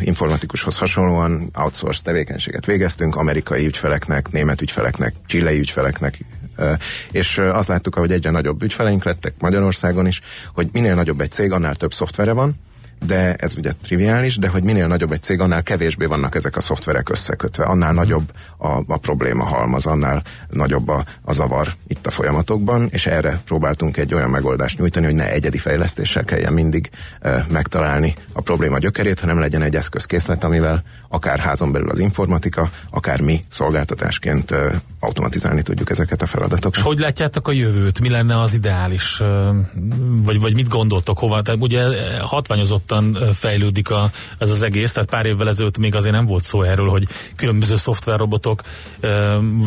informatikushoz hasonlóan outsource tevékenységet végeztünk, amerikai ügyfeleknek, német ügyfeleknek, csillai ügyfeleknek, és azt láttuk, hogy egyre nagyobb ügyfeleink lettek Magyarországon is, hogy minél nagyobb egy cég, annál több szoftvere van, de ez ugye triviális, de hogy minél nagyobb egy cég, annál kevésbé vannak ezek a szoftverek összekötve, annál nagyobb a, a probléma halmaz, annál nagyobb a, a zavar itt a folyamatokban, és erre próbáltunk egy olyan megoldást nyújtani, hogy ne egyedi fejlesztéssel kelljen mindig e, megtalálni a probléma gyökerét, hanem legyen egy eszközkészlet, amivel akár házon belül az informatika, akár mi szolgáltatásként e, automatizálni tudjuk ezeket a feladatokat. És hogy látjátok a jövőt? Mi lenne az ideális? Vagy, vagy mit gondoltok hova? Tehát ugye hatványozottan fokozottan ö, fejlődik a, ez az egész, tehát pár évvel ezelőtt még azért nem volt szó erről, hogy különböző szoftverrobotok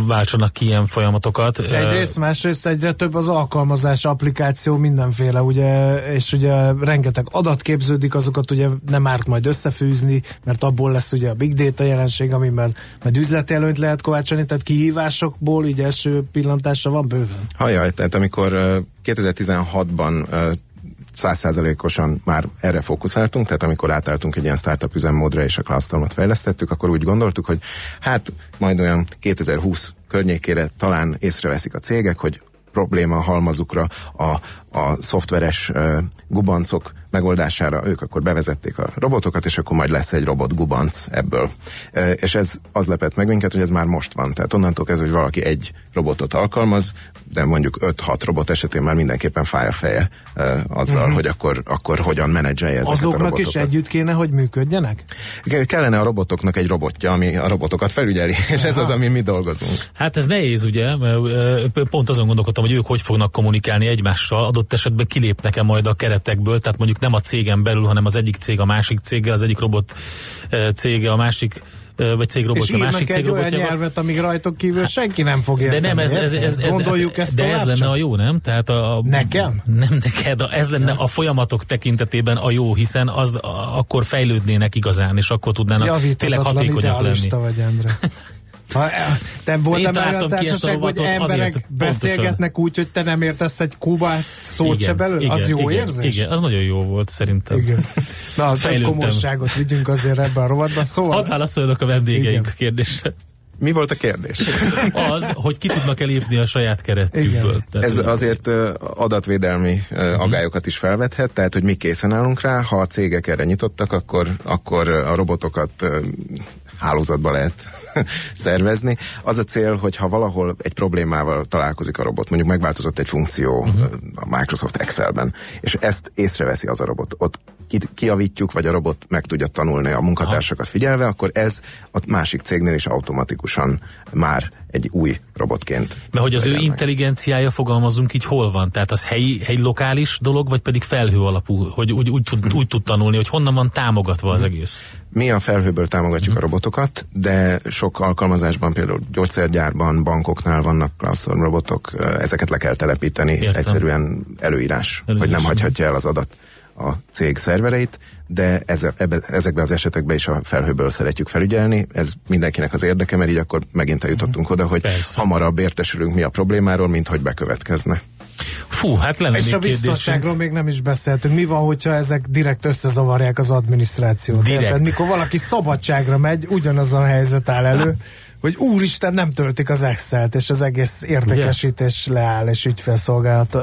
váltsanak ki ilyen folyamatokat. Egyrészt, másrészt egyre több az alkalmazás, applikáció, mindenféle, ugye, és ugye rengeteg adat képződik, azokat ugye nem árt majd összefűzni, mert abból lesz ugye a big data jelenség, amiben majd üzleti előnyt lehet kovácsolni, tehát kihívásokból így első pillantásra van bőven. Hajaj, tehát amikor ö, 2016-ban ö, százszázalékosan már erre fókuszáltunk, tehát amikor átálltunk egy ilyen startup üzemmódra és a Cloudstormot fejlesztettük, akkor úgy gondoltuk, hogy hát majd olyan 2020 környékére talán észreveszik a cégek, hogy probléma halmazukra a, a szoftveres gubancok megoldására ők akkor bevezették a robotokat, és akkor majd lesz egy robot gubanc ebből. És ez az lepett meg minket, hogy ez már most van. Tehát onnantól kezdve, hogy valaki egy robotot alkalmaz, de mondjuk 5-6 robot esetén már mindenképpen fáj a feje azzal, uh-huh. hogy akkor, akkor hogyan menedzselje ezeket a Azoknak robotokat. is együtt kéne, hogy működjenek? Ke- Kellene a robotoknak egy robotja, ami a robotokat felügyeli, és ez az, amin mi dolgozunk. Hát ez nehéz, ugye? Pont azon gondolkodtam, hogy ők hogy fognak kommunikálni egymással, adott esetben kilépnek-e majd a keretekből, tehát mondjuk nem a cégen belül, hanem az egyik cég a másik céggel, az egyik robot ö, cége a másik ö, vagy cég És robotja, a írnak másik cég egy olyan robotja. nyelvet, amíg rajtok kívül senki nem fog De érteni. nem, ez, ez, ez, ez Gondoljuk ezt de ez lenne a jó, nem? Tehát a, a, Nekem? Nem neked, a, ez lenne a folyamatok tekintetében a jó, hiszen az a, akkor fejlődnének igazán, és akkor tudnának tényleg hatékonyak lenni. vagy, Endre. Ha, te volna Én már a társaság, hogy emberek beszélgetnek úgy, hogy te nem értesz egy kubát szót se belőle? az jó igen, érzés? Igen, az nagyon jó volt szerintem. Igen. Na, több Fejlődtem. komolyságot vigyünk azért ebbe a rovatba. Szóval... Hadd válaszoljanak a vendégeink Igen. kérdésre. Mi volt a kérdés? Az, hogy ki tudnak elépni a saját keretükből. Ez azért adatvédelmi ö, agályokat is felvethet, tehát hogy mi készen állunk rá, ha a cégek erre nyitottak, akkor, akkor a robotokat hálózatba lehet szervezni. Az a cél, hogy ha valahol egy problémával találkozik a robot, mondjuk megváltozott egy funkció uh-huh. a Microsoft Excelben, és ezt észreveszi az a robot, ott ki- kiavítjuk, vagy a robot meg tudja tanulni a munkatársakat figyelve, akkor ez a másik cégnél is automatikusan már egy új robotként. Mert hogy az ő intelligenciája, fogalmazunk így, hol van? Tehát az helyi, helyi lokális dolog, vagy pedig felhő alapú, hogy úgy, úgy, tud, úgy tud tanulni, hogy honnan van támogatva az egész? Mi a felhőből támogatjuk a robotokat, de sok alkalmazásban, például gyógyszergyárban, bankoknál vannak Classroom robotok, ezeket le kell telepíteni, Értem. egyszerűen előírás, Előírás, hogy nem hagyhatja el az adat a cég szervereit, de eze, ebbe, ezekben az esetekben is a felhőből szeretjük felügyelni. Ez mindenkinek az érdeke, mert így akkor megint eljutottunk oda, hogy Persze. hamarabb értesülünk mi a problémáról, mint hogy bekövetkezne. Fú, hát lenne És a biztonságról még nem is beszéltünk. Mi van, hogyha ezek direkt összezavarják az adminisztrációt? Direkt. Érted? Mikor valaki szabadságra megy, ugyanaz a helyzet áll elő, hogy úristen, nem töltik az Excel-t, és az egész értékesítés leáll, és ügyfélszolgálat.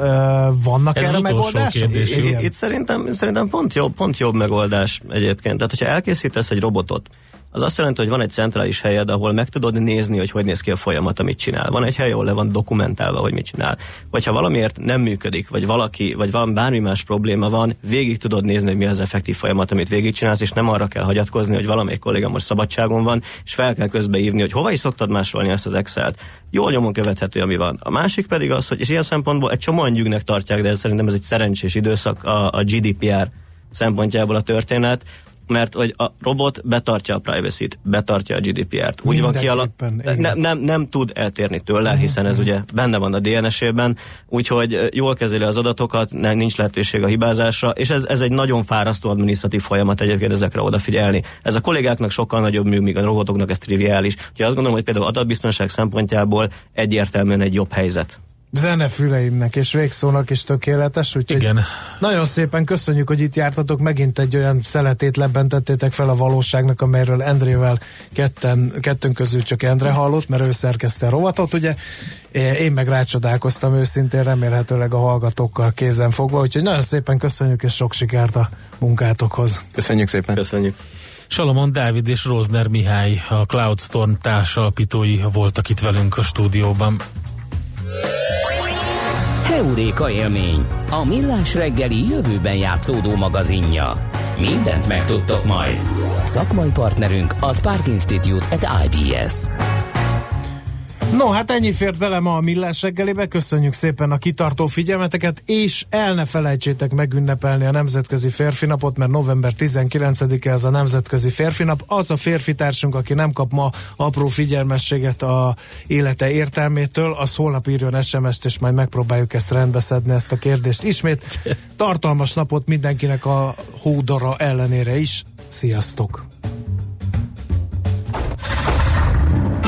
Vannak Ez erre megoldások? Itt, itt szerintem, szerintem pont, jobb, pont jobb megoldás egyébként. Tehát, hogyha elkészítesz egy robotot, az azt jelenti, hogy van egy centrális helyed, ahol meg tudod nézni, hogy hogy néz ki a folyamat, amit csinál. Van egy hely, ahol le van dokumentálva, hogy mit csinál. Vagy ha valamiért nem működik, vagy valaki, vagy van bármi más probléma van, végig tudod nézni, hogy mi az effektív folyamat, amit végigcsinálsz, és nem arra kell hagyatkozni, hogy valamelyik kolléga most szabadságon van, és fel kell közbeívni, hogy hova is szoktad másolni ezt az Excel-t. Jól nyomon követhető, ami van. A másik pedig az, hogy és ilyen szempontból egy csomóan nyűgnek tartják, de ez szerintem ez egy szerencsés időszak a, a GDPR szempontjából a történet, mert hogy a robot betartja a privacy-t, betartja a GDPR-t. Úgy van kialak... Mindenképpen, igen. Ne, nem, nem tud eltérni tőle, hiszen ez ugye benne van a DNS-ében, úgyhogy jól kezeli az adatokat, nem, nincs lehetőség a hibázásra, és ez, ez egy nagyon fárasztó adminisztratív folyamat egyébként ezekre odafigyelni. Ez a kollégáknak sokkal nagyobb mű, míg a robotoknak ez triviális. Úgyhogy azt gondolom, hogy például adatbiztonság szempontjából egyértelműen egy jobb helyzet. Zenefüleimnek és végszónak is tökéletes, úgyhogy Igen. nagyon szépen köszönjük, hogy itt jártatok, megint egy olyan szeletét lebentettétek fel a valóságnak, amelyről Endrével ketten, kettőnk közül csak Endre hallott, mert ő szerkezte a rovatot, ugye én meg rácsodálkoztam őszintén, remélhetőleg a hallgatókkal kézen fogva, úgyhogy nagyon szépen köszönjük, és sok sikert a munkátokhoz. Köszönjük szépen! Köszönjük! Salomon Dávid és Rozner Mihály, a Cloudstorm társalapítói voltak itt velünk a stúdióban. Heuréka élmény, a millás reggeli jövőben játszódó magazinja. Mindent megtudtok majd. Szakmai partnerünk a Spark Institute at IBS. No, hát ennyi fért bele ma a Millás reggelébe. Köszönjük szépen a kitartó figyelmeteket, és el ne felejtsétek megünnepelni a Nemzetközi Férfi Napot, mert november 19-e ez a Nemzetközi Férfi Nap. Az a férfi társunk, aki nem kap ma apró figyelmességet a élete értelmétől, az holnap írjon SMS-t, és majd megpróbáljuk ezt rendbeszedni, ezt a kérdést. Ismét tartalmas napot mindenkinek a hódara ellenére is. Sziasztok!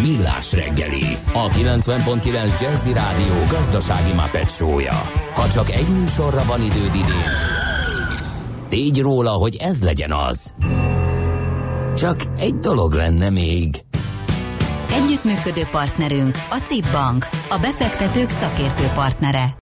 Millás reggeli, a 90.9 Jazzy Rádió gazdasági Muppet show-ja. Ha csak egy műsorra van időd idén, tégy róla, hogy ez legyen az. Csak egy dolog lenne még. Együttműködő partnerünk a CIP Bank, a befektetők szakértő partnere.